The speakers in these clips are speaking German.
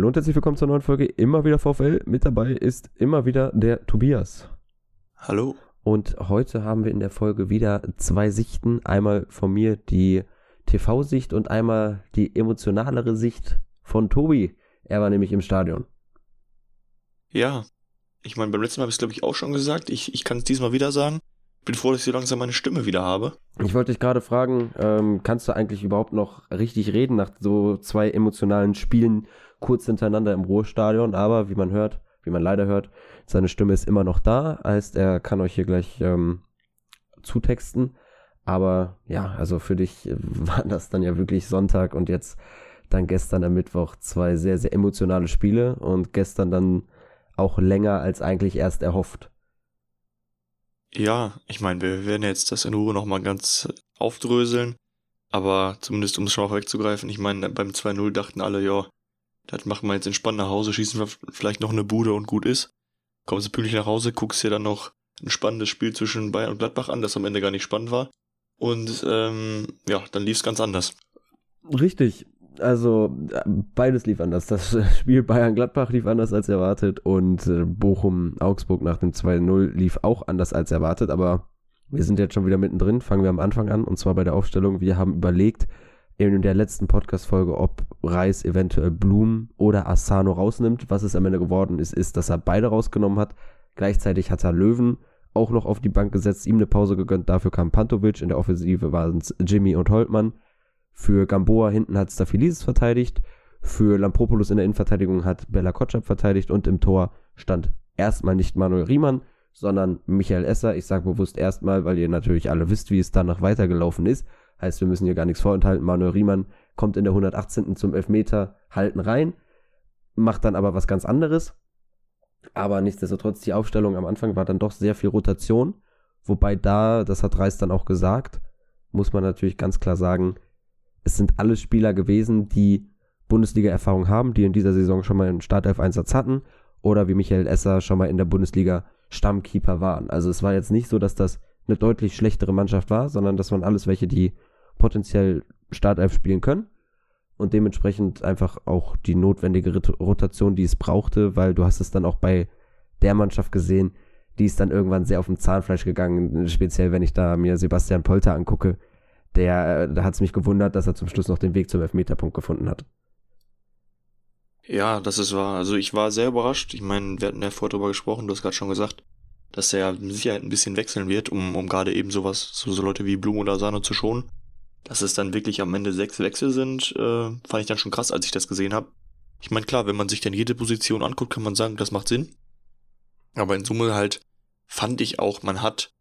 Hallo und herzlich willkommen zur neuen Folge Immer wieder VfL. Mit dabei ist immer wieder der Tobias. Hallo. Und heute haben wir in der Folge wieder zwei Sichten. Einmal von mir die TV-Sicht und einmal die emotionalere Sicht von Tobi. Er war nämlich im Stadion. Ja, ich meine, beim letzten Mal habe ich es, glaube ich, auch schon gesagt. Ich, ich kann es diesmal wieder sagen. Bin froh, dass ich so langsam meine Stimme wieder habe. Ich wollte dich gerade fragen, ähm, kannst du eigentlich überhaupt noch richtig reden nach so zwei emotionalen Spielen kurz hintereinander im Ruhestadion? Aber wie man hört, wie man leider hört, seine Stimme ist immer noch da, heißt er kann euch hier gleich ähm, zutexten. Aber ja, also für dich war das dann ja wirklich Sonntag und jetzt dann gestern am Mittwoch zwei sehr, sehr emotionale Spiele und gestern dann auch länger als eigentlich erst erhofft. Ja, ich meine, wir werden jetzt das in Ruhe nochmal ganz aufdröseln. Aber zumindest um es schon mal wegzugreifen, ich meine, beim 2-0 dachten alle, ja, das machen wir jetzt entspannt nach Hause, schießen wir vielleicht noch eine Bude und gut ist. Kommst du pünktlich nach Hause, guckst dir dann noch ein spannendes Spiel zwischen Bayern und Gladbach an, das am Ende gar nicht spannend war. Und ähm, ja, dann lief es ganz anders. Richtig. Also beides lief anders. Das Spiel Bayern-Gladbach lief anders als erwartet und äh, Bochum-Augsburg nach dem 2-0 lief auch anders als erwartet. Aber wir sind jetzt schon wieder mittendrin. Fangen wir am Anfang an und zwar bei der Aufstellung. Wir haben überlegt in der letzten Podcast-Folge, ob Reis eventuell Blum oder Asano rausnimmt. Was es am Ende geworden ist, ist, dass er beide rausgenommen hat. Gleichzeitig hat er Löwen auch noch auf die Bank gesetzt, ihm eine Pause gegönnt. Dafür kam Pantovic. In der Offensive waren es Jimmy und Holtmann. Für Gamboa hinten hat Stafilisis verteidigt. Für Lampropoulos in der Innenverteidigung hat Bella Kotschap verteidigt. Und im Tor stand erstmal nicht Manuel Riemann, sondern Michael Esser. Ich sage bewusst erstmal, weil ihr natürlich alle wisst, wie es danach weitergelaufen ist. Heißt, wir müssen hier gar nichts vorenthalten. Manuel Riemann kommt in der 118. zum Elfmeter halten rein, macht dann aber was ganz anderes. Aber nichtsdestotrotz, die Aufstellung am Anfang war dann doch sehr viel Rotation. Wobei da, das hat Reis dann auch gesagt, muss man natürlich ganz klar sagen, es sind alles Spieler gewesen, die Bundesliga-Erfahrung haben, die in dieser Saison schon mal einen Startelf-Einsatz hatten oder wie Michael Esser schon mal in der Bundesliga Stammkeeper waren. Also es war jetzt nicht so, dass das eine deutlich schlechtere Mannschaft war, sondern das waren alles welche, die potenziell Startelf spielen können und dementsprechend einfach auch die notwendige Rotation, die es brauchte, weil du hast es dann auch bei der Mannschaft gesehen, die ist dann irgendwann sehr auf dem Zahnfleisch gegangen, speziell wenn ich da mir Sebastian Polter angucke, der, da hat es mich gewundert, dass er zum Schluss noch den Weg zum Elfmeterpunkt gefunden hat. Ja, das ist wahr. Also ich war sehr überrascht. Ich meine, wir hatten ja vorher drüber gesprochen, du hast gerade schon gesagt, dass er mit Sicherheit ein bisschen wechseln wird, um, um gerade eben sowas, so, so Leute wie Blum oder Sahne zu schonen. Dass es dann wirklich am Ende sechs Wechsel sind, äh, fand ich dann schon krass, als ich das gesehen habe. Ich meine, klar, wenn man sich dann jede Position anguckt, kann man sagen, das macht Sinn. Aber in Summe halt fand ich auch, man hat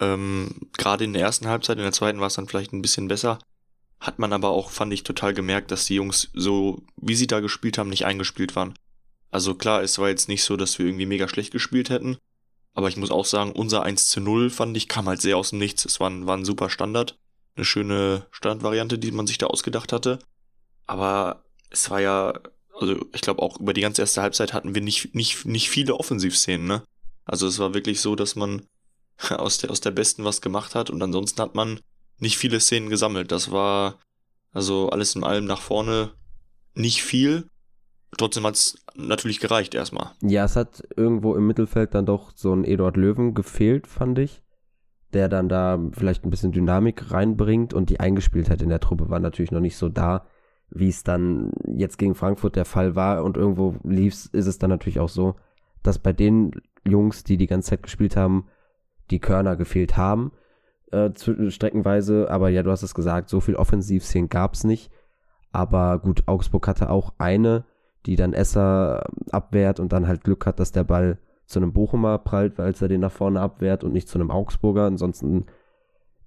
ähm, gerade in der ersten Halbzeit, in der zweiten war es dann vielleicht ein bisschen besser, hat man aber auch, fand ich, total gemerkt, dass die Jungs so, wie sie da gespielt haben, nicht eingespielt waren. Also klar, es war jetzt nicht so, dass wir irgendwie mega schlecht gespielt hätten, aber ich muss auch sagen, unser 1 zu 0, fand ich, kam halt sehr aus dem Nichts. Es war ein, war ein super Standard, eine schöne Standardvariante, die man sich da ausgedacht hatte. Aber es war ja, also ich glaube auch über die ganze erste Halbzeit hatten wir nicht, nicht, nicht viele Offensivszenen, ne? Also es war wirklich so, dass man aus der, aus der besten was gemacht hat und ansonsten hat man nicht viele Szenen gesammelt. Das war also alles in allem nach vorne nicht viel. Trotzdem hat es natürlich gereicht erstmal. Ja, es hat irgendwo im Mittelfeld dann doch so ein Eduard Löwen gefehlt, fand ich. Der dann da vielleicht ein bisschen Dynamik reinbringt und die Eingespieltheit in der Truppe war natürlich noch nicht so da, wie es dann jetzt gegen Frankfurt der Fall war. Und irgendwo lief's, ist es dann natürlich auch so, dass bei den Jungs, die die ganze Zeit gespielt haben, die Körner gefehlt haben, äh, streckenweise. Aber ja, du hast es gesagt, so viel Offensivszenen gab es nicht. Aber gut, Augsburg hatte auch eine, die dann Esser abwehrt und dann halt Glück hat, dass der Ball zu einem Bochumer prallt, weil er den nach vorne abwehrt und nicht zu einem Augsburger. Ansonsten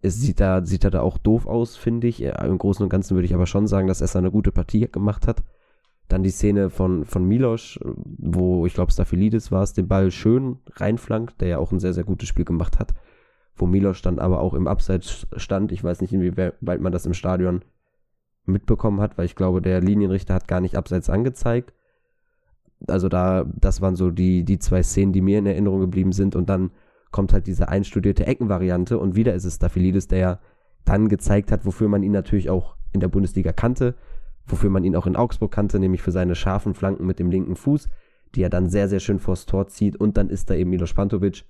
ist, sieht, er, sieht er da auch doof aus, finde ich. Im Großen und Ganzen würde ich aber schon sagen, dass Esser eine gute Partie gemacht hat. Dann die Szene von, von Milos, wo ich glaube, Staphylidis war es, den Ball schön reinflankt, der ja auch ein sehr, sehr gutes Spiel gemacht hat. Wo Milos dann aber auch im Abseits stand. Ich weiß nicht, inwieweit man das im Stadion mitbekommen hat, weil ich glaube, der Linienrichter hat gar nicht Abseits angezeigt. Also da, das waren so die, die zwei Szenen, die mir in Erinnerung geblieben sind. Und dann kommt halt diese einstudierte Eckenvariante und wieder ist es Staphylidis, der ja dann gezeigt hat, wofür man ihn natürlich auch in der Bundesliga kannte, wofür man ihn auch in Augsburg kannte, nämlich für seine scharfen Flanken mit dem linken Fuß, die er dann sehr, sehr schön vors Tor zieht. Und dann ist da eben Milos Pantovic,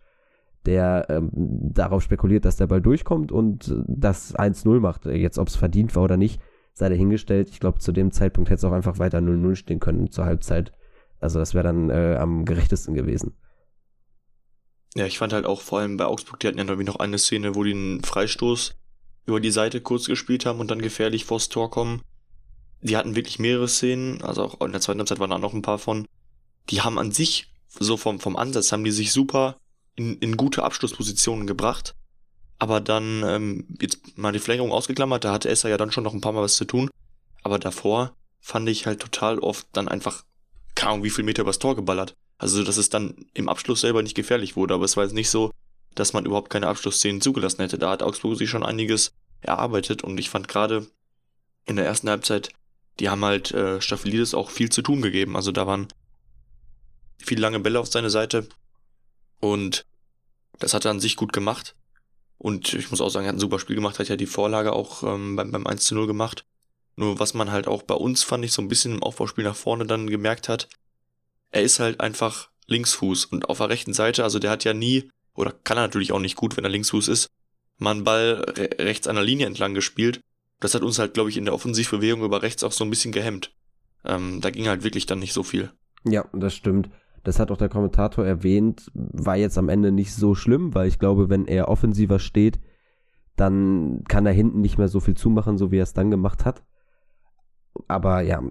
der ähm, darauf spekuliert, dass der Ball durchkommt und das 1-0 macht. Jetzt, ob es verdient war oder nicht, sei dahingestellt. Ich glaube, zu dem Zeitpunkt hätte es auch einfach weiter 0-0 stehen können zur Halbzeit. Also das wäre dann äh, am gerechtesten gewesen. Ja, ich fand halt auch vor allem bei Augsburg, die hatten ja irgendwie noch eine Szene, wo die einen Freistoß über die Seite kurz gespielt haben und dann gefährlich vors Tor kommen. Die hatten wirklich mehrere Szenen, also auch in der zweiten Halbzeit waren da noch ein paar von. Die haben an sich, so vom, vom Ansatz, haben die sich super in, in gute Abschlusspositionen gebracht. Aber dann, ähm, jetzt mal die Verlängerung ausgeklammert, da hatte Esser ja dann schon noch ein paar Mal was zu tun. Aber davor fand ich halt total oft dann einfach, keine Ahnung, wie viel Meter übers Tor geballert. Also, dass es dann im Abschluss selber nicht gefährlich wurde, aber es war jetzt nicht so, dass man überhaupt keine Abschlussszenen zugelassen hätte. Da hat Augsburg sich schon einiges erarbeitet und ich fand gerade in der ersten Halbzeit, die haben halt äh, Staphylides auch viel zu tun gegeben. Also da waren viele lange Bälle auf seine Seite und das hat er an sich gut gemacht. Und ich muss auch sagen, er hat ein super Spiel gemacht, hat ja die Vorlage auch ähm, beim, beim 1 zu 0 gemacht. Nur was man halt auch bei uns, fand ich, so ein bisschen im Aufbauspiel nach vorne dann gemerkt hat, er ist halt einfach Linksfuß und auf der rechten Seite, also der hat ja nie oder kann er natürlich auch nicht gut, wenn er Linksfuß ist, mal einen Ball re rechts an der Linie entlang gespielt. Das hat uns halt, glaube ich, in der Offensivbewegung über rechts auch so ein bisschen gehemmt. Ähm, da ging halt wirklich dann nicht so viel. Ja, das stimmt. Das hat auch der Kommentator erwähnt, war jetzt am Ende nicht so schlimm, weil ich glaube, wenn er offensiver steht, dann kann er hinten nicht mehr so viel zumachen, so wie er es dann gemacht hat. Aber ja,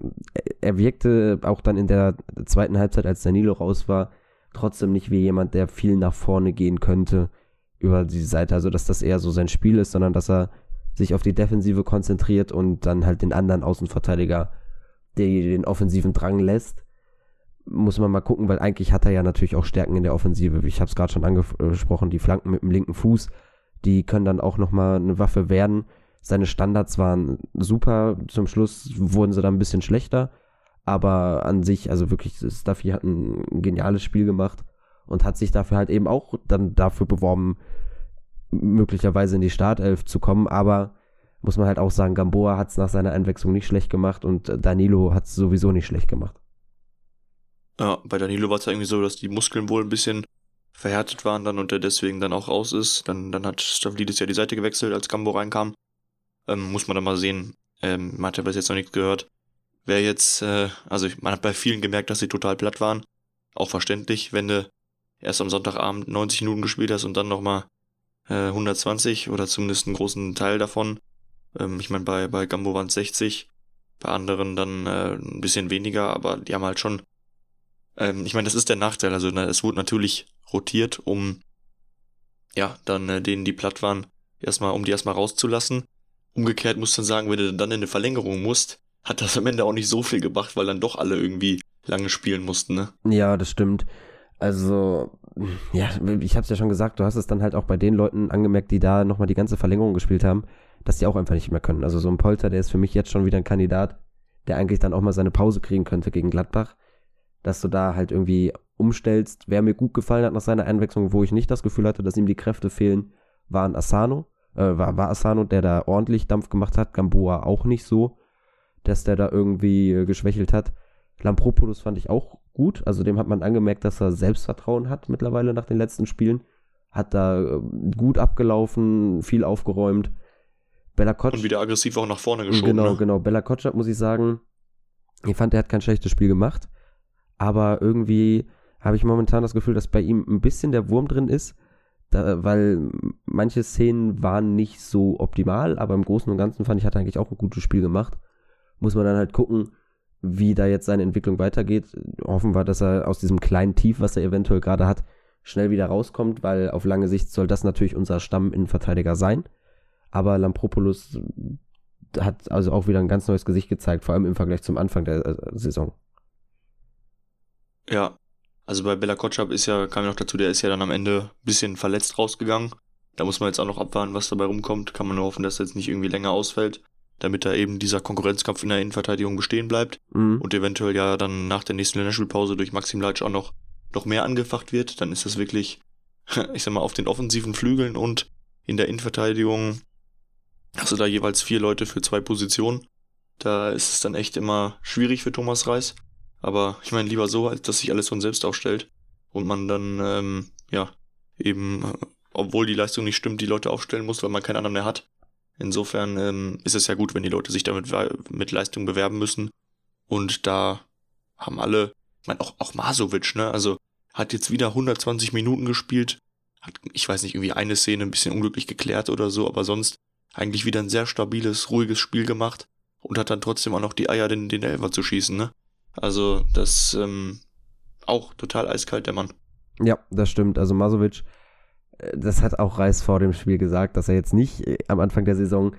er wirkte auch dann in der zweiten Halbzeit, als Danilo raus war, trotzdem nicht wie jemand, der viel nach vorne gehen könnte über die Seite. Also, dass das eher so sein Spiel ist, sondern dass er sich auf die Defensive konzentriert und dann halt den anderen Außenverteidiger, der den offensiven Drang lässt. Muss man mal gucken, weil eigentlich hat er ja natürlich auch Stärken in der Offensive. Ich habe es gerade schon angesprochen, die Flanken mit dem linken Fuß, die können dann auch nochmal eine Waffe werden. Seine Standards waren super, zum Schluss wurden sie dann ein bisschen schlechter. Aber an sich, also wirklich, Stuffy hat ein geniales Spiel gemacht und hat sich dafür halt eben auch dann dafür beworben, möglicherweise in die Startelf zu kommen. Aber muss man halt auch sagen, Gamboa hat es nach seiner Einwechslung nicht schlecht gemacht und Danilo hat es sowieso nicht schlecht gemacht. Ja, bei Danilo war es irgendwie so, dass die Muskeln wohl ein bisschen verhärtet waren dann und er deswegen dann auch raus ist. Dann, dann hat Stavlidis ja die Seite gewechselt, als Gambo reinkam. Ähm, muss man dann mal sehen. Ähm, man hat ja bis jetzt noch nichts gehört. Wer jetzt, äh, also man hat bei vielen gemerkt, dass sie total platt waren. Auch verständlich, wenn du erst am Sonntagabend 90 Minuten gespielt hast und dann nochmal äh, 120 oder zumindest einen großen Teil davon. Ähm, ich meine, bei, bei Gambo waren es 60, bei anderen dann äh, ein bisschen weniger, aber die haben halt schon. Ähm, ich meine, das ist der Nachteil. Also na, es wurde natürlich rotiert, um ja, dann äh, denen, die platt waren, erstmal, um die erstmal rauszulassen. Umgekehrt muss man sagen, wenn du dann in eine Verlängerung musst, hat das am Ende auch nicht so viel gebracht, weil dann doch alle irgendwie lange spielen mussten, ne? Ja, das stimmt. Also, ja, ich hab's ja schon gesagt, du hast es dann halt auch bei den Leuten angemerkt, die da nochmal die ganze Verlängerung gespielt haben, dass die auch einfach nicht mehr können. Also so ein Polter, der ist für mich jetzt schon wieder ein Kandidat, der eigentlich dann auch mal seine Pause kriegen könnte gegen Gladbach. Dass du da halt irgendwie umstellst. Wer mir gut gefallen hat nach seiner Einwechslung, wo ich nicht das Gefühl hatte, dass ihm die Kräfte fehlen, war ein Asano. Äh, war, war Asano, der da ordentlich Dampf gemacht hat. Gamboa auch nicht so dass der da irgendwie äh, geschwächelt hat. Lampropoulos fand ich auch gut. Also dem hat man angemerkt, dass er Selbstvertrauen hat mittlerweile nach den letzten Spielen. Hat da äh, gut abgelaufen, viel aufgeräumt. Bella Kotsch, Und wieder aggressiv auch nach vorne geschoben. Genau, ne? genau. Bella Kotschap muss ich sagen, ich fand, er hat kein schlechtes Spiel gemacht. Aber irgendwie habe ich momentan das Gefühl, dass bei ihm ein bisschen der Wurm drin ist. Da, weil manche Szenen waren nicht so optimal, aber im Großen und Ganzen fand ich, hat er eigentlich auch ein gutes Spiel gemacht muss man dann halt gucken, wie da jetzt seine Entwicklung weitergeht. Hoffen wir, dass er aus diesem kleinen Tief, was er eventuell gerade hat, schnell wieder rauskommt, weil auf lange Sicht soll das natürlich unser Stamminnenverteidiger sein. Aber Lampropoulos hat also auch wieder ein ganz neues Gesicht gezeigt, vor allem im Vergleich zum Anfang der äh, Saison. Ja, also bei Bella Kotschap ist ja, kam ja noch dazu, der ist ja dann am Ende ein bisschen verletzt rausgegangen. Da muss man jetzt auch noch abwarten, was dabei rumkommt. Kann man nur hoffen, dass er jetzt nicht irgendwie länger ausfällt damit da eben dieser Konkurrenzkampf in der Innenverteidigung bestehen bleibt mhm. und eventuell ja dann nach der nächsten Länderspielpause durch Maxim Leitsch auch noch, noch mehr angefacht wird, dann ist das wirklich, ich sag mal, auf den offensiven Flügeln und in der Innenverteidigung hast du da jeweils vier Leute für zwei Positionen, Da ist es dann echt immer schwierig für Thomas Reis. Aber ich meine, lieber so, als dass sich alles von selbst aufstellt und man dann, ähm, ja, eben, obwohl die Leistung nicht stimmt, die Leute aufstellen muss, weil man keinen anderen mehr hat. Insofern ähm, ist es ja gut, wenn die Leute sich damit mit Leistung bewerben müssen. Und da haben alle, ich meine, auch, auch Masovic, ne? Also hat jetzt wieder 120 Minuten gespielt. Hat, ich weiß nicht, irgendwie eine Szene ein bisschen unglücklich geklärt oder so, aber sonst eigentlich wieder ein sehr stabiles, ruhiges Spiel gemacht und hat dann trotzdem auch noch die Eier, den, den Elfer zu schießen, ne? Also, das ähm, auch total eiskalt, der Mann. Ja, das stimmt. Also Masovic, das hat auch Reis vor dem Spiel gesagt, dass er jetzt nicht äh, am Anfang der Saison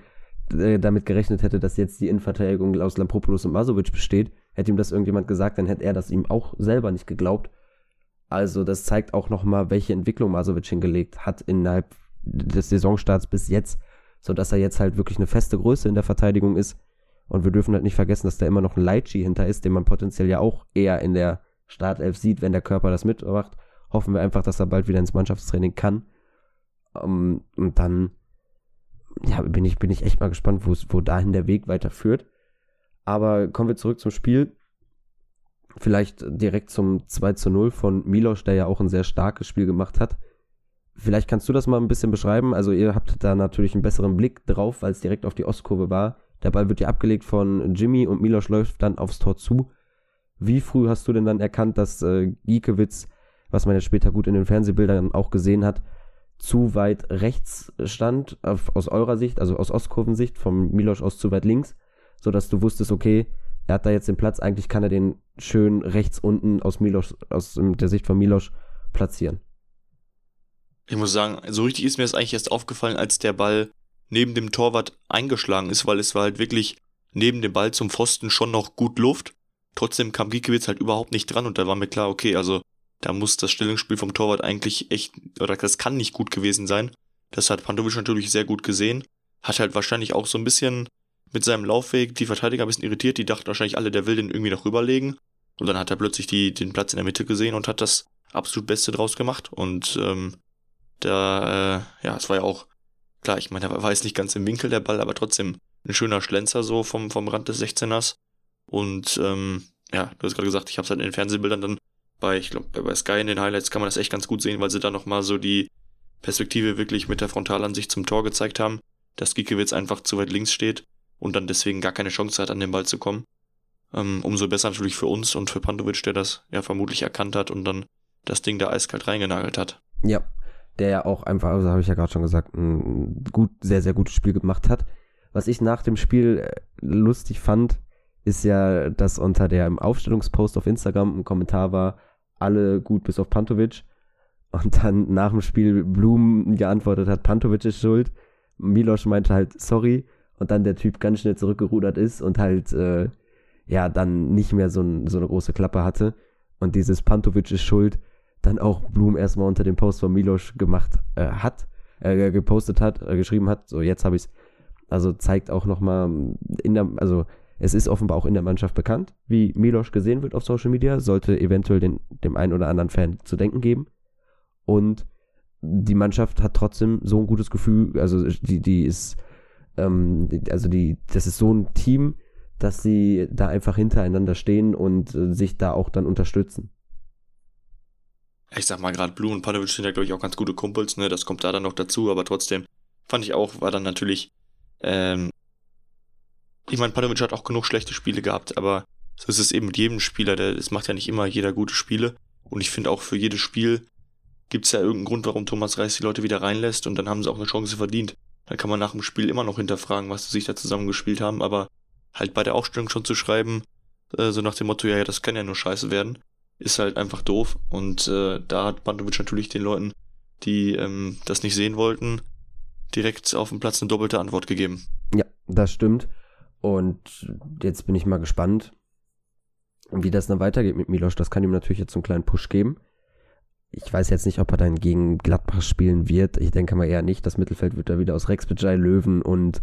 äh, damit gerechnet hätte, dass jetzt die Innenverteidigung aus Lampropoulos und Masovic besteht. Hätte ihm das irgendjemand gesagt, dann hätte er das ihm auch selber nicht geglaubt. Also das zeigt auch nochmal, welche Entwicklung Masovic hingelegt hat innerhalb des Saisonstarts bis jetzt, sodass er jetzt halt wirklich eine feste Größe in der Verteidigung ist. Und wir dürfen halt nicht vergessen, dass da immer noch ein Leitchi hinter ist, den man potenziell ja auch eher in der Startelf sieht, wenn der Körper das mitmacht. Hoffen wir einfach, dass er bald wieder ins Mannschaftstraining kann. Um, und dann, ja, bin ich, bin ich echt mal gespannt, wo dahin der Weg weiterführt. Aber kommen wir zurück zum Spiel. Vielleicht direkt zum 2 zu 0 von Milos, der ja auch ein sehr starkes Spiel gemacht hat. Vielleicht kannst du das mal ein bisschen beschreiben. Also ihr habt da natürlich einen besseren Blick drauf, weil es direkt auf die Ostkurve war. Der Ball wird ja abgelegt von Jimmy und Milos läuft dann aufs Tor zu. Wie früh hast du denn dann erkannt, dass äh, Giekewitz, was man ja später gut in den Fernsehbildern auch gesehen hat, zu weit rechts stand, aus eurer Sicht, also aus Ostkurvensicht, vom Milos aus zu weit links, sodass du wusstest, okay, er hat da jetzt den Platz, eigentlich kann er den schön rechts unten aus Milos, aus der Sicht von Milos platzieren. Ich muss sagen, so richtig ist mir das eigentlich erst aufgefallen, als der Ball neben dem Torwart eingeschlagen ist, weil es war halt wirklich neben dem Ball zum Pfosten schon noch gut Luft. Trotzdem kam Giekewitz halt überhaupt nicht dran und da war mir klar, okay, also da muss das Stellungsspiel vom Torwart eigentlich echt, oder das kann nicht gut gewesen sein. Das hat Pantovic natürlich sehr gut gesehen. Hat halt wahrscheinlich auch so ein bisschen mit seinem Laufweg die Verteidiger ein bisschen irritiert. Die dachten wahrscheinlich alle, der will den irgendwie noch rüberlegen. Und dann hat er plötzlich die, den Platz in der Mitte gesehen und hat das absolut Beste draus gemacht. Und ähm, da, äh, ja, es war ja auch, klar, ich meine, er war jetzt nicht ganz im Winkel der Ball, aber trotzdem ein schöner Schlenzer so vom, vom Rand des 16ers. Und ähm, ja, du hast gerade gesagt, ich habe es halt in den Fernsehbildern dann bei, ich glaube, bei Sky in den Highlights kann man das echt ganz gut sehen, weil sie da nochmal so die Perspektive wirklich mit der Frontalansicht zum Tor gezeigt haben, dass Giekewitz einfach zu weit links steht und dann deswegen gar keine Chance hat, an den Ball zu kommen. Ähm, umso besser natürlich für uns und für Pantovic, der das ja vermutlich erkannt hat und dann das Ding da eiskalt reingenagelt hat. Ja, der ja auch einfach, also habe ich ja gerade schon gesagt, ein gut, sehr, sehr gutes Spiel gemacht hat. Was ich nach dem Spiel äh, lustig fand, ist ja, dass unter der Aufstellungspost auf Instagram ein Kommentar war, alle gut bis auf Pantovic. Und dann nach dem Spiel Blum geantwortet hat, Pantovic ist schuld. Milos meinte halt, sorry. Und dann der Typ ganz schnell zurückgerudert ist und halt, äh, ja, dann nicht mehr so, ein, so eine große Klappe hatte. Und dieses Pantovic ist schuld, dann auch Blum erstmal unter dem Post von Milos gemacht äh, hat, äh, gepostet hat, äh, geschrieben hat. So, jetzt habe ich es. Also zeigt auch nochmal in der, also es ist offenbar auch in der Mannschaft bekannt, wie Milos gesehen wird auf Social Media, sollte eventuell den, dem einen oder anderen Fan zu denken geben. Und die Mannschaft hat trotzdem so ein gutes Gefühl, also die, die ist, ähm, also die, das ist so ein Team, dass sie da einfach hintereinander stehen und äh, sich da auch dann unterstützen. Ich sag mal, gerade Blue und Panovic sind ja, glaube ich, auch ganz gute Kumpels, ne? Das kommt da dann noch dazu, aber trotzdem fand ich auch, war dann natürlich ähm, ich meine, Panovic hat auch genug schlechte Spiele gehabt, aber so ist es eben mit jedem Spieler. Es macht ja nicht immer jeder gute Spiele. Und ich finde auch für jedes Spiel gibt es ja irgendeinen Grund, warum Thomas Reis die Leute wieder reinlässt und dann haben sie auch eine Chance verdient. Dann kann man nach dem Spiel immer noch hinterfragen, was sie sich da zusammengespielt haben, aber halt bei der Aufstellung schon zu schreiben, äh, so nach dem Motto, ja, ja, das kann ja nur scheiße werden, ist halt einfach doof. Und äh, da hat Pantovic natürlich den Leuten, die ähm, das nicht sehen wollten, direkt auf dem Platz eine doppelte Antwort gegeben. Ja, das stimmt. Und jetzt bin ich mal gespannt, wie das dann weitergeht mit Milosch. Das kann ihm natürlich jetzt einen kleinen Push geben. Ich weiß jetzt nicht, ob er dann gegen Gladbach spielen wird. Ich denke mal eher nicht. Das Mittelfeld wird da wieder aus Rex Bejai, Löwen und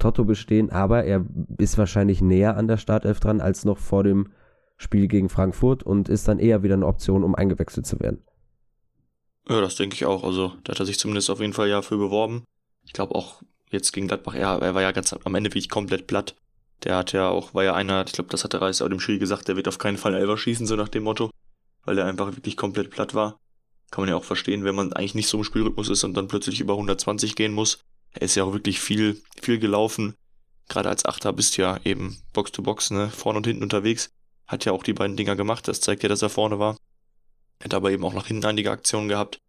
Totto bestehen. Aber er ist wahrscheinlich näher an der Startelf dran als noch vor dem Spiel gegen Frankfurt und ist dann eher wieder eine Option, um eingewechselt zu werden. Ja, das denke ich auch. Also, da hat er sich zumindest auf jeden Fall ja für beworben. Ich glaube auch jetzt gegen Gladbach, er, er war ja ganz am Ende wirklich komplett platt. Der hat ja auch, war ja einer, ich glaube, das hat der Reis auch dem Schiri gesagt, der wird auf keinen Fall Elfer schießen, so nach dem Motto, weil er einfach wirklich komplett platt war. Kann man ja auch verstehen, wenn man eigentlich nicht so im Spielrhythmus ist und dann plötzlich über 120 gehen muss. Er ist ja auch wirklich viel, viel gelaufen. Gerade als Achter bist du ja eben Box to Box, ne, vorne und hinten unterwegs. Hat ja auch die beiden Dinger gemacht, das zeigt ja, dass er vorne war. Hat aber eben auch nach hinten einige Aktionen gehabt.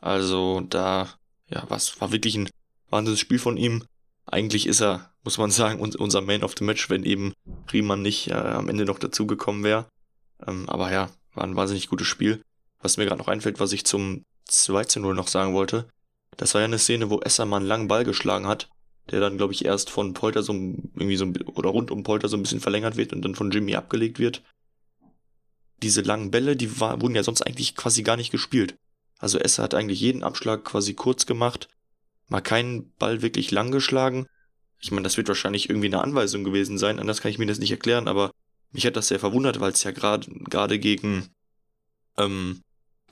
Also da, ja, was war wirklich ein wahnsinniges Spiel von ihm. Eigentlich ist er, muss man sagen, unser Man of the Match, wenn eben Riemann nicht äh, am Ende noch dazugekommen wäre. Ähm, aber ja, war ein wahnsinnig gutes Spiel. Was mir gerade noch einfällt, was ich zum 2 zu 0 noch sagen wollte, das war ja eine Szene, wo Esser mal einen langen Ball geschlagen hat, der dann, glaube ich, erst von Polter so irgendwie so oder rund um Polter so ein bisschen verlängert wird und dann von Jimmy abgelegt wird. Diese langen Bälle, die war, wurden ja sonst eigentlich quasi gar nicht gespielt. Also Esser hat eigentlich jeden Abschlag quasi kurz gemacht, mal keinen Ball wirklich lang geschlagen. Ich meine, das wird wahrscheinlich irgendwie eine Anweisung gewesen sein, anders kann ich mir das nicht erklären, aber mich hat das sehr verwundert, weil es ja gerade gerade gegen ähm,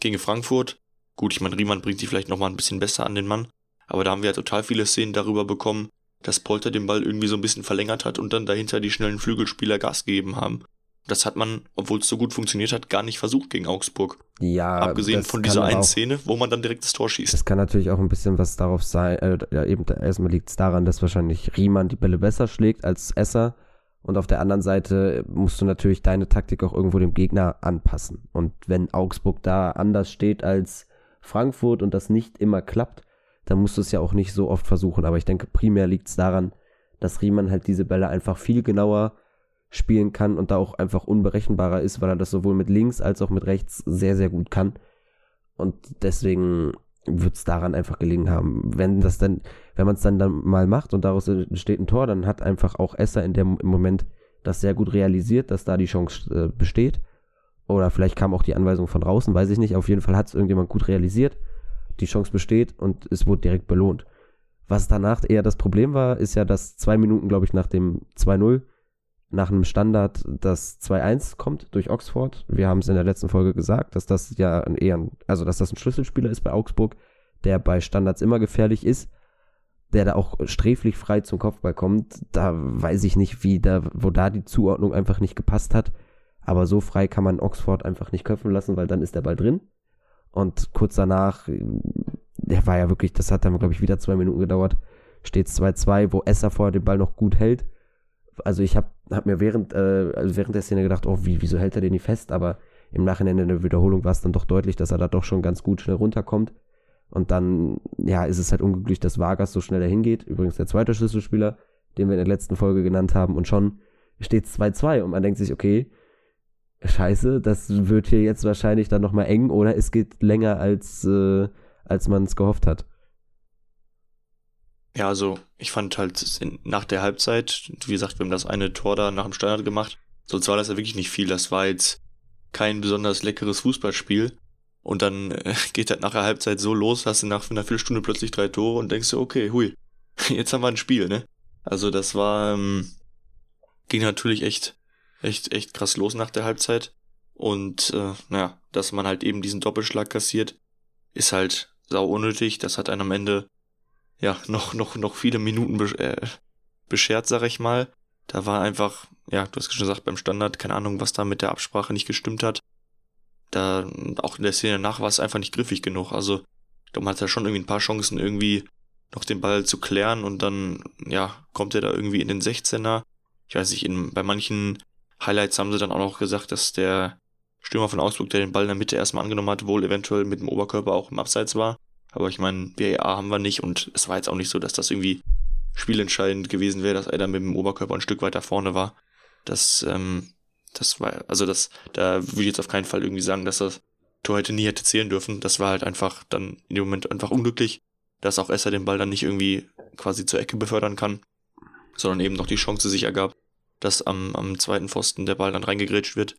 gegen Frankfurt, gut, ich meine, Riemann bringt sich vielleicht nochmal ein bisschen besser an den Mann, aber da haben wir ja total viele Szenen darüber bekommen, dass Polter den Ball irgendwie so ein bisschen verlängert hat und dann dahinter die schnellen Flügelspieler Gas gegeben haben. Das hat man, obwohl es so gut funktioniert hat, gar nicht versucht gegen Augsburg. Ja. Abgesehen von dieser einen Szene, wo man dann direkt das Tor schießt. Das kann natürlich auch ein bisschen was darauf sein, äh, ja, eben erstmal liegt es daran, dass wahrscheinlich Riemann die Bälle besser schlägt als Esser. Und auf der anderen Seite musst du natürlich deine Taktik auch irgendwo dem Gegner anpassen. Und wenn Augsburg da anders steht als Frankfurt und das nicht immer klappt, dann musst du es ja auch nicht so oft versuchen. Aber ich denke, primär liegt es daran, dass Riemann halt diese Bälle einfach viel genauer spielen kann und da auch einfach unberechenbarer ist, weil er das sowohl mit links als auch mit rechts sehr, sehr gut kann. Und deswegen wird es daran einfach gelegen haben. Wenn das dann, wenn man es dann, dann mal macht und daraus entsteht ein Tor, dann hat einfach auch Esser in dem im Moment das sehr gut realisiert, dass da die Chance äh, besteht. Oder vielleicht kam auch die Anweisung von draußen, weiß ich nicht. Auf jeden Fall hat es irgendjemand gut realisiert. Die Chance besteht und es wurde direkt belohnt. Was danach eher das Problem war, ist ja, dass zwei Minuten, glaube ich, nach dem 2-0 nach einem Standard das 2-1 kommt durch Oxford. Wir haben es in der letzten Folge gesagt, dass das ja ein eher, also dass das ein Schlüsselspieler ist bei Augsburg, der bei Standards immer gefährlich ist, der da auch sträflich frei zum Kopfball kommt. Da weiß ich nicht, wie da, wo da die Zuordnung einfach nicht gepasst hat. Aber so frei kann man Oxford einfach nicht köpfen lassen, weil dann ist der Ball drin. Und kurz danach, der war ja wirklich, das hat dann, glaube ich, wieder zwei Minuten gedauert, steht 2-2, wo Esser vorher den Ball noch gut hält also ich habe hab mir während, äh, also während der Szene gedacht, oh, wie, wieso hält er den nicht fest? Aber im Nachhinein in der Wiederholung war es dann doch deutlich, dass er da doch schon ganz gut schnell runterkommt. Und dann, ja, ist es halt unglücklich, dass Vargas so schnell dahin geht. Übrigens der zweite Schlüsselspieler, den wir in der letzten Folge genannt haben. Und schon steht es 2-2 und man denkt sich, okay, scheiße, das wird hier jetzt wahrscheinlich dann nochmal eng oder es geht länger, als, äh, als man es gehofft hat. Ja, also ich fand halt nach der Halbzeit, wie gesagt, wir haben das eine Tor da nach dem Standard gemacht. Sonst war das ja wirklich nicht viel. Das war jetzt kein besonders leckeres Fußballspiel. Und dann äh, geht das nach der Halbzeit so los, hast du nach einer Viertelstunde plötzlich drei Tore und denkst du, okay, hui, jetzt haben wir ein Spiel, ne? Also das war, ähm, ging natürlich echt, echt, echt krass los nach der Halbzeit. Und äh, naja, dass man halt eben diesen Doppelschlag kassiert, ist halt sau unnötig. Das hat einen am Ende ja, noch, noch, noch viele Minuten äh, beschert, sag ich mal. Da war einfach, ja, du hast schon gesagt, beim Standard, keine Ahnung, was da mit der Absprache nicht gestimmt hat. Da, auch in der Szene nach war es einfach nicht griffig genug. Also, man hat ja schon irgendwie ein paar Chancen, irgendwie noch den Ball zu klären und dann, ja, kommt er da irgendwie in den 16er. Ich weiß nicht, in, bei manchen Highlights haben sie dann auch noch gesagt, dass der Stürmer von Augsburg, der den Ball in der Mitte erstmal angenommen hat, wohl eventuell mit dem Oberkörper auch im Abseits war. Aber ich meine, VAR haben wir nicht und es war jetzt auch nicht so, dass das irgendwie spielentscheidend gewesen wäre, dass er da mit dem Oberkörper ein Stück weiter vorne war. Das, ähm, das war, also das, da würde ich jetzt auf keinen Fall irgendwie sagen, dass das Tor hätte nie hätte zählen dürfen. Das war halt einfach dann in dem Moment einfach unglücklich, dass auch Esser den Ball dann nicht irgendwie quasi zur Ecke befördern kann, sondern eben noch die Chance sich ergab, dass am, am zweiten Pfosten der Ball dann reingegrätscht wird.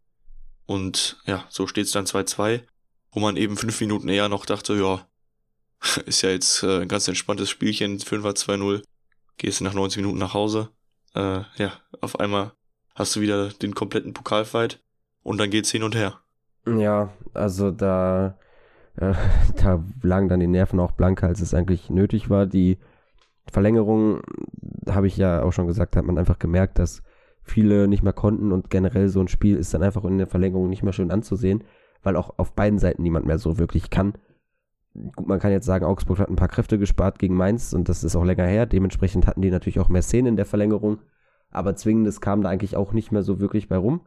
Und ja, so steht es dann 2-2, wo man eben fünf Minuten eher noch dachte, ja, ist ja jetzt äh, ein ganz entspanntes Spielchen, 5er 2-0. Gehst nach 90 Minuten nach Hause. Äh, ja, auf einmal hast du wieder den kompletten Pokalfight und dann geht's hin und her. Ja, also da, äh, da lagen dann die Nerven auch blanker, als es eigentlich nötig war. Die Verlängerung, habe ich ja auch schon gesagt, hat man einfach gemerkt, dass viele nicht mehr konnten und generell so ein Spiel ist dann einfach in der Verlängerung nicht mehr schön anzusehen, weil auch auf beiden Seiten niemand mehr so wirklich kann. Gut, man kann jetzt sagen, Augsburg hat ein paar Kräfte gespart gegen Mainz und das ist auch länger her. Dementsprechend hatten die natürlich auch mehr Szenen in der Verlängerung, aber Zwingendes kam da eigentlich auch nicht mehr so wirklich bei rum.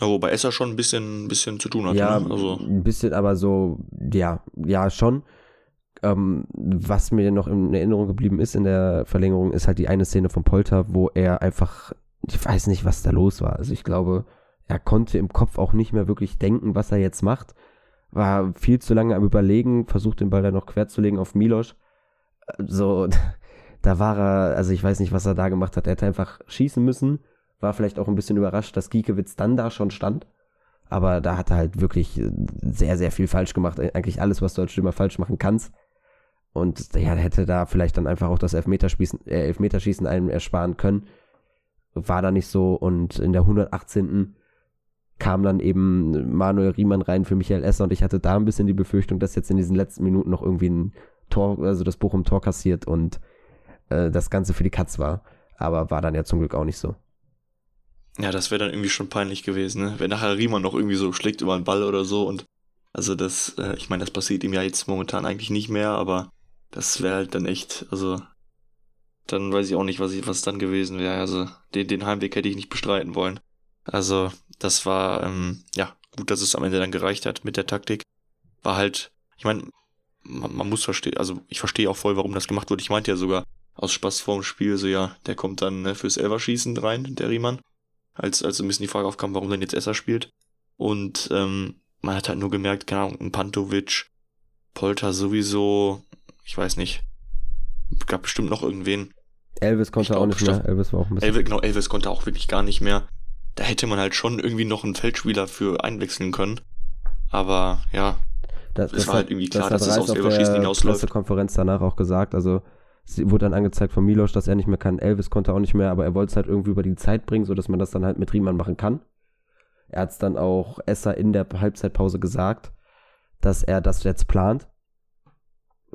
Ja, wobei Esser schon ein bisschen, ein bisschen zu tun hat. Ja, ne? also. ein bisschen, aber so, ja, ja, schon. Ähm, was mir noch in Erinnerung geblieben ist in der Verlängerung, ist halt die eine Szene von Polter, wo er einfach, ich weiß nicht, was da los war. Also ich glaube, er konnte im Kopf auch nicht mehr wirklich denken, was er jetzt macht. War viel zu lange am Überlegen, versucht den Ball dann noch quer zu legen auf Milosch. So, da war er, also ich weiß nicht, was er da gemacht hat. Er hätte einfach schießen müssen. War vielleicht auch ein bisschen überrascht, dass Giekewitz dann da schon stand. Aber da hat er halt wirklich sehr, sehr viel falsch gemacht. Eigentlich alles, was du als Stürmer falsch machen kannst. Und ja, hätte da vielleicht dann einfach auch das Elfmeterschießen, äh, Elfmeterschießen einem ersparen können. War da nicht so. Und in der 118. kam dann eben Manuel Riemann rein für Michael Esser und ich hatte da ein bisschen die Befürchtung, dass jetzt in diesen letzten Minuten noch irgendwie ein Tor, also das Bochum Tor kassiert und äh, das Ganze für die Katz war. Aber war dann ja zum Glück auch nicht so. Ja, das wäre dann irgendwie schon peinlich gewesen, ne? Wenn nachher Riemann noch irgendwie so schlägt über einen Ball oder so und also das, äh, ich meine, das passiert ihm ja jetzt momentan eigentlich nicht mehr, aber das wäre halt dann echt, also dann weiß ich auch nicht, was ich, was dann gewesen wäre. Also den, den Heimweg hätte ich nicht bestreiten wollen. Also das war, ähm, ja, gut, dass es am Ende dann gereicht hat mit der Taktik. War halt, ich meine, man, man, muss verstehen, also ich verstehe auch voll, warum das gemacht wird. Ich meinte ja sogar aus Spaß vorm Spiel, so ja, der kommt dann ne, fürs Elverschießen rein, der Riemann. Als, als ein bisschen die Frage aufkam, warum denn jetzt Esser spielt. Und ähm, man hat halt nur gemerkt, keine Ahnung, ein Pantovic, Polter sowieso, ich weiß nicht. Gab bestimmt noch irgendwen. Elvis konnte glaub, auch nicht mehr. Elvis war auch ein bisschen. Elvis, genau, Elvis konnte auch wirklich gar nicht mehr. Da hätte man halt schon irgendwie noch einen Feldspieler für einwechseln können. Aber ja, das, es war halt irgendwie klar, das dass es aus Elverschießen hinausläuft. Das Konferenz danach auch gesagt. Also es wurde dann angezeigt von Milos, dass er nicht mehr kann. Elvis konnte auch nicht mehr, aber er wollte es halt irgendwie über die Zeit bringen, sodass man das dann halt mit Riemann machen kann. Er hat es dann auch Esser in der Halbzeitpause gesagt, dass er das jetzt plant.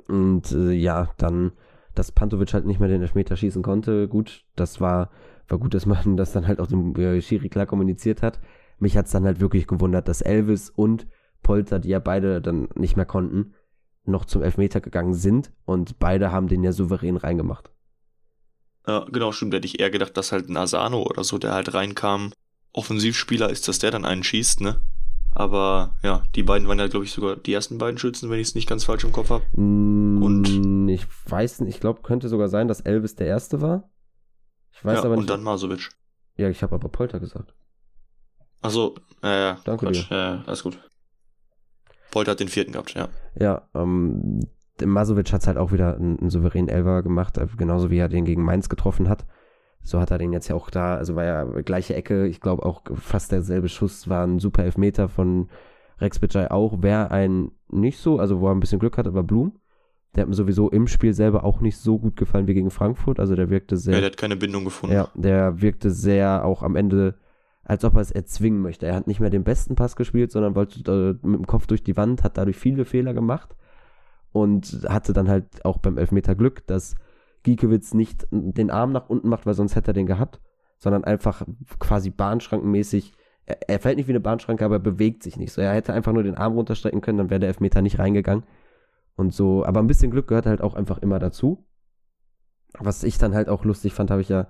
Und äh, ja, dann, dass Pantovic halt nicht mehr den Elfmeter schießen konnte. Gut, das war, war gut, dass man das dann halt auch dem äh, Schiri klar kommuniziert hat. Mich hat es dann halt wirklich gewundert, dass Elvis und Polter, die ja beide dann nicht mehr konnten, noch zum Elfmeter gegangen sind und beide haben den ja souverän reingemacht. Ja, genau, stimmt. Hätte ich eher gedacht, dass halt ein Asano oder so, der halt reinkam, Offensivspieler ist, dass der dann einen schießt, ne? Aber ja, die beiden waren ja, glaube ich, sogar die ersten beiden Schützen, wenn ich es nicht ganz falsch im Kopf habe. Und ich weiß nicht, ich glaube, könnte sogar sein, dass Elvis der erste war. Ich weiß ja, aber nicht. Und dann Masovic. Ja, ich habe aber Polter gesagt. Achso, ja, ja. Danke Quatsch. dir. Ja, alles gut. Polter hat den vierten gehabt, ja. Ja, ähm, Masovic hat halt auch wieder einen, einen souveränen Elfer gemacht, äh, genauso wie er den gegen Mainz getroffen hat. So hat er den jetzt ja auch da, also war ja gleiche Ecke, ich glaube auch fast derselbe Schuss, war ein super Elfmeter von Rex Bitschei auch, wäre ein nicht so, also wo er ein bisschen Glück hat, aber Blum. Der hat mir sowieso im Spiel selber auch nicht so gut gefallen wie gegen Frankfurt, also der wirkte sehr. Ja, der hat keine Bindung gefunden. Ja, der wirkte sehr auch am Ende, als ob er es erzwingen möchte. Er hat nicht mehr den besten Pass gespielt, sondern wollte äh, mit dem Kopf durch die Wand, hat dadurch viele Fehler gemacht und hatte dann halt auch beim Elfmeter Glück, dass Giekewitz nicht den Arm nach unten macht, weil sonst hätte er den gehabt, sondern einfach quasi bahnschrankenmäßig. Er, er fällt nicht wie eine Bahnschranke, aber er bewegt sich nicht. So, er hätte einfach nur den Arm runterstrecken können, dann wäre der Elfmeter nicht reingegangen. Und so, aber ein bisschen Glück gehört halt auch einfach immer dazu. Was ich dann halt auch lustig fand, habe ich ja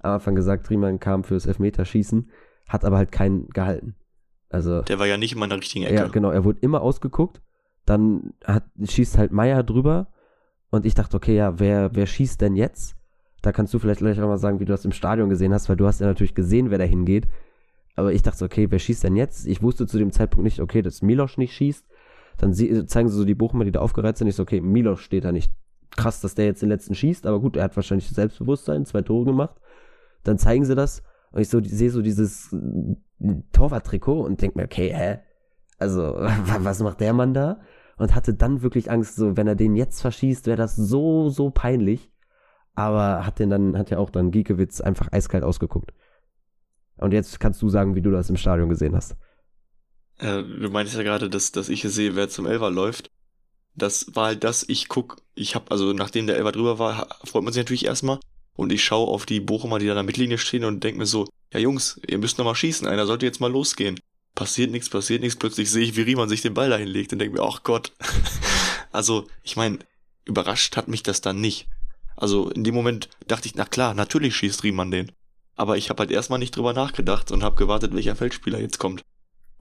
am Anfang gesagt, Riemann kam fürs Elfmeterschießen, hat aber halt keinen gehalten. Also. Der war ja nicht in meiner richtigen Ecke. Ja, genau, er wurde immer ausgeguckt. Dann hat, schießt halt Meier drüber und ich dachte, okay, ja, wer, wer schießt denn jetzt? Da kannst du vielleicht gleich auch mal sagen, wie du das im Stadion gesehen hast, weil du hast ja natürlich gesehen, wer da hingeht. Aber ich dachte, okay, wer schießt denn jetzt? Ich wusste zu dem Zeitpunkt nicht, okay, dass Milosch nicht schießt. Dann zeigen sie so die Bochumer, die da aufgereiht sind. Ich so, okay, Milosch steht da nicht. Krass, dass der jetzt den letzten schießt, aber gut, er hat wahrscheinlich Selbstbewusstsein, zwei Tore gemacht. Dann zeigen sie das und ich so, sehe so dieses Torwarttrikot und denke mir, okay, hä? Also, was macht der Mann da? und hatte dann wirklich Angst, so wenn er den jetzt verschießt, wäre das so, so peinlich. Aber hat den dann, hat ja auch dann Giekewitz einfach eiskalt ausgeguckt. Und jetzt kannst du sagen, wie du das im Stadion gesehen hast. Äh, du meinst ja gerade, dass, dass ich sehe, wer zum Elfer läuft. Das war halt das, ich guck, ich hab, also nachdem der Elfer drüber war, freut man sich natürlich erstmal. Und ich schaue auf die Bochumer, die da in der Mittellinie stehen und denke mir so, ja Jungs, ihr müsst noch mal schießen, einer sollte jetzt mal losgehen. Passiert nichts, passiert nichts, plötzlich sehe ich, wie Riemann sich den Ball dahin legt und denke mir, ach Gott. also, ich meine, überrascht hat mich das dann nicht. Also in dem Moment dachte ich, na klar, natürlich schießt Riemann den. Aber ich habe halt erstmal nicht drüber nachgedacht und habe gewartet, welcher Feldspieler jetzt kommt.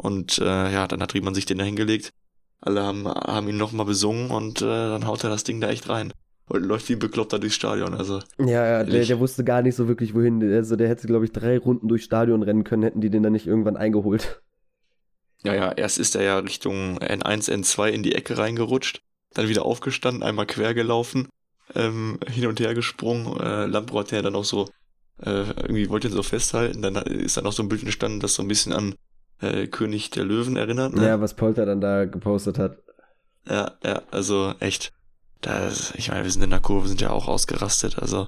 Und äh, ja, dann hat Riemann sich den da hingelegt. Alle haben, haben ihn nochmal besungen und äh, dann haut er das Ding da echt rein. Und läuft wie ein Bekloppter durchs Stadion. Also, ja, ja der, der, wusste gar nicht so wirklich, wohin. Also der hätte, glaube ich, drei Runden durchs Stadion rennen können, hätten die den dann nicht irgendwann eingeholt. Ja, ja, erst ist er ja Richtung N1, N2 in die Ecke reingerutscht, dann wieder aufgestanden, einmal quer gelaufen, ähm, hin und her gesprungen. Äh, Lambro hat ja dann auch so, äh, irgendwie wollte ihn so festhalten, dann ist dann auch so ein Bild entstanden, das so ein bisschen an äh, König der Löwen erinnert. Ne? Ja, was Polter dann da gepostet hat. Ja, ja, also echt. Das, ich meine, wir sind in der Kurve, sind ja auch ausgerastet. Also,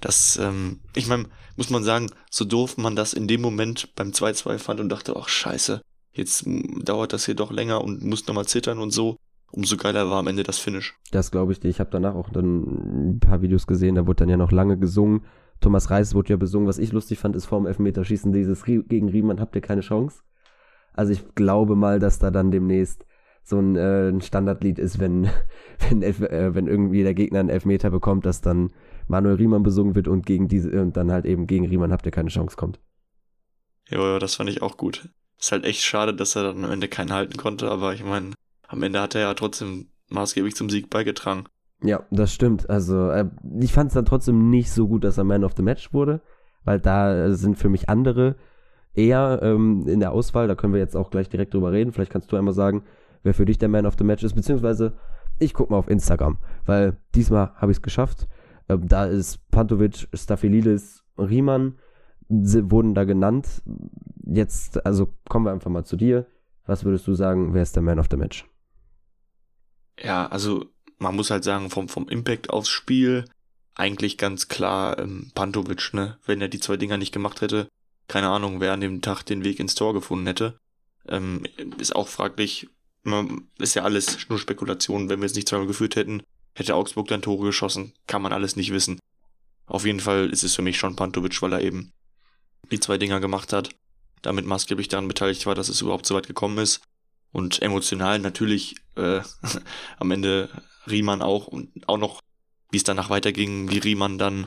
das, ähm, ich meine, muss man sagen, so doof man das in dem Moment beim 2-2 fand und dachte, ach scheiße, jetzt dauert das hier doch länger und muss nochmal zittern und so. Umso geiler war am Ende das Finish. Das glaube ich dir. Ich habe danach auch dann ein paar Videos gesehen, da wurde dann ja noch lange gesungen. Thomas Reis wurde ja besungen. Was ich lustig fand, ist vorm Elfmeterschießen dieses gegen Riemann habt ihr keine Chance. Also ich glaube mal, dass da dann demnächst so ein, äh, ein Standardlied ist, wenn, wenn, äh, wenn irgendwie der Gegner einen Elfmeter bekommt, dass dann Manuel Riemann besungen wird und gegen diese und dann halt eben gegen Riemann habt ihr keine Chance kommt. Ja, ja, das fand ich auch gut. Ist halt echt schade, dass er dann am Ende keinen halten konnte, aber ich meine, am Ende hat er ja trotzdem maßgeblich zum Sieg beigetragen. Ja, das stimmt. Also, äh, ich fand es dann trotzdem nicht so gut, dass er Man of the Match wurde, weil da sind für mich andere eher ähm, in der Auswahl. Da können wir jetzt auch gleich direkt drüber reden. Vielleicht kannst du einmal sagen, wer für dich der Man of the Match ist, beziehungsweise ich gucke mal auf Instagram, weil diesmal habe ich es geschafft. Ähm, da ist Pantovic, Staffelidis, Riemann wurden da genannt. Jetzt, also kommen wir einfach mal zu dir. Was würdest du sagen, wer ist der Man of the Match? Ja, also man muss halt sagen, vom, vom Impact aufs Spiel eigentlich ganz klar ähm, Pantovic, ne? Wenn er die zwei Dinger nicht gemacht hätte, keine Ahnung, wer an dem Tag den Weg ins Tor gefunden hätte. Ähm, ist auch fraglich, ist ja alles nur Spekulation. Wenn wir es nicht zweimal geführt hätten, hätte Augsburg dann Tore geschossen. Kann man alles nicht wissen. Auf jeden Fall ist es für mich schon Pantovic, weil er eben die zwei Dinger gemacht hat, damit maßgeblich daran beteiligt war, dass es überhaupt so weit gekommen ist. Und emotional natürlich äh, am Ende Riemann auch und auch noch, wie es danach weiterging, wie Riemann dann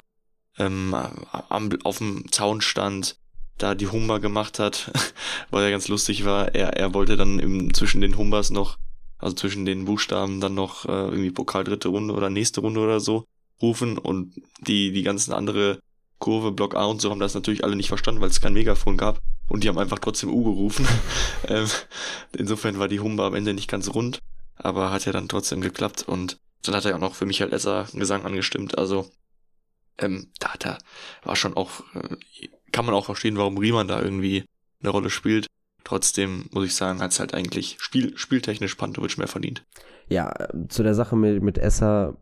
ähm, am, auf dem Zaun stand, da die Humber gemacht hat, weil er ganz lustig war. Er, er wollte dann im, zwischen den Humbers noch, also zwischen den Buchstaben dann noch äh, irgendwie Pokal dritte Runde oder nächste Runde oder so rufen und die, die ganzen andere Kurve, Block A und so haben das natürlich alle nicht verstanden, weil es kein Megafon gab und die haben einfach trotzdem U gerufen. ähm, insofern war die Humba am Ende nicht ganz rund, aber hat ja dann trotzdem geklappt und dann hat er auch noch für Michael Esser Gesang angestimmt, also ähm, da, da war schon auch, äh, kann man auch verstehen, warum Riemann da irgendwie eine Rolle spielt. Trotzdem muss ich sagen, hat es halt eigentlich spiel, spieltechnisch Pantovic mehr verdient. Ja, zu der Sache mit, mit Esser,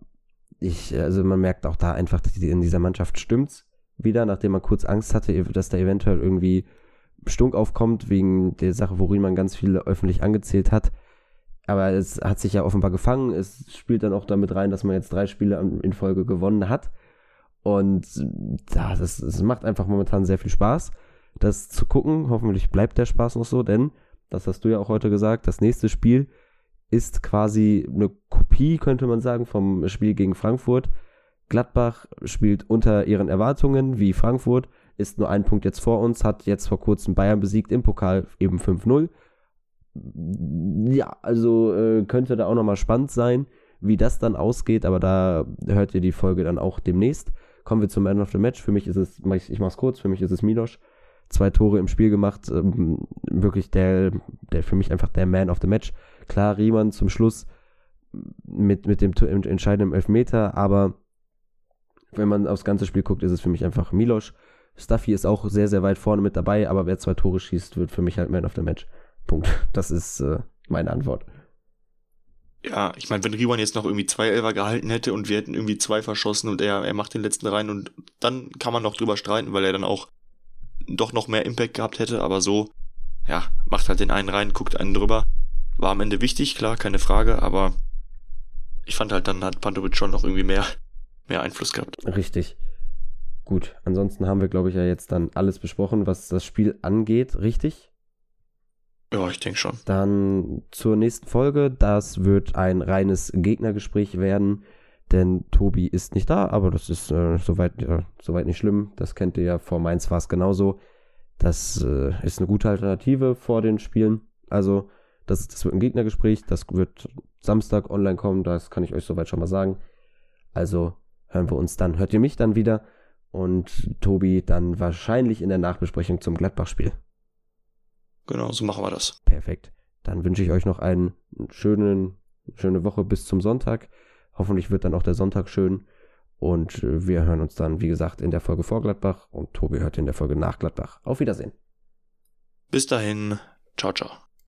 ich, also man merkt auch da einfach, dass in dieser Mannschaft stimmt's wieder, nachdem man kurz Angst hatte, dass da eventuell irgendwie Stunk aufkommt, wegen der Sache, worin man ganz viele öffentlich angezählt hat. Aber es hat sich ja offenbar gefangen. Es spielt dann auch damit rein, dass man jetzt drei Spiele in Folge gewonnen hat. Und ja, das, das macht einfach momentan sehr viel Spaß, das zu gucken. Hoffentlich bleibt der Spaß noch so, denn, das hast du ja auch heute gesagt, das nächste Spiel ist quasi eine Kopie, könnte man sagen, vom Spiel gegen Frankfurt. Gladbach spielt unter ihren Erwartungen wie Frankfurt, ist nur ein Punkt jetzt vor uns, hat jetzt vor kurzem Bayern besiegt im Pokal eben 5-0. Ja, also äh, könnte da auch nochmal spannend sein, wie das dann ausgeht, aber da hört ihr die Folge dann auch demnächst. Kommen wir zum Man of the Match. Für mich ist es, ich mach's kurz, für mich ist es Milosch. Zwei Tore im Spiel gemacht, ähm, wirklich der, der für mich einfach der Man of the Match. Klar, Riemann zum Schluss mit, mit dem entscheidenden Elfmeter, aber wenn man aufs ganze Spiel guckt, ist es für mich einfach Milosch. Stuffy ist auch sehr, sehr weit vorne mit dabei, aber wer zwei Tore schießt, wird für mich halt Man of the Match. Punkt. Das ist äh, meine Antwort. Ja, ich meine, wenn Riwan jetzt noch irgendwie zwei Elfer gehalten hätte und wir hätten irgendwie zwei verschossen und er, er macht den letzten rein und dann kann man noch drüber streiten, weil er dann auch doch noch mehr Impact gehabt hätte, aber so, ja, macht halt den einen rein, guckt einen drüber. War am Ende wichtig, klar, keine Frage, aber ich fand halt, dann hat Pantovic schon noch irgendwie mehr, mehr Einfluss gehabt. Richtig. Gut, ansonsten haben wir, glaube ich, ja jetzt dann alles besprochen, was das Spiel angeht, richtig? Ja, ich denke schon. Dann zur nächsten Folge. Das wird ein reines Gegnergespräch werden, denn Tobi ist nicht da, aber das ist äh, soweit, ja, soweit nicht schlimm. Das kennt ihr ja, vor Mainz war es genauso. Das äh, ist eine gute Alternative vor den Spielen. Also, das, das wird ein Gegnergespräch. Das wird Samstag online kommen. Das kann ich euch soweit schon mal sagen. Also, hören wir uns dann. Hört ihr mich dann wieder? Und Tobi dann wahrscheinlich in der Nachbesprechung zum Gladbach-Spiel. Genau, so machen wir das. Perfekt. Dann wünsche ich euch noch eine schönen, schöne Woche bis zum Sonntag. Hoffentlich wird dann auch der Sonntag schön. Und äh, wir hören uns dann, wie gesagt, in der Folge vor Gladbach und Tobi hört in der Folge nach Gladbach. Auf Wiedersehen. Bis dahin. Ciao, ciao.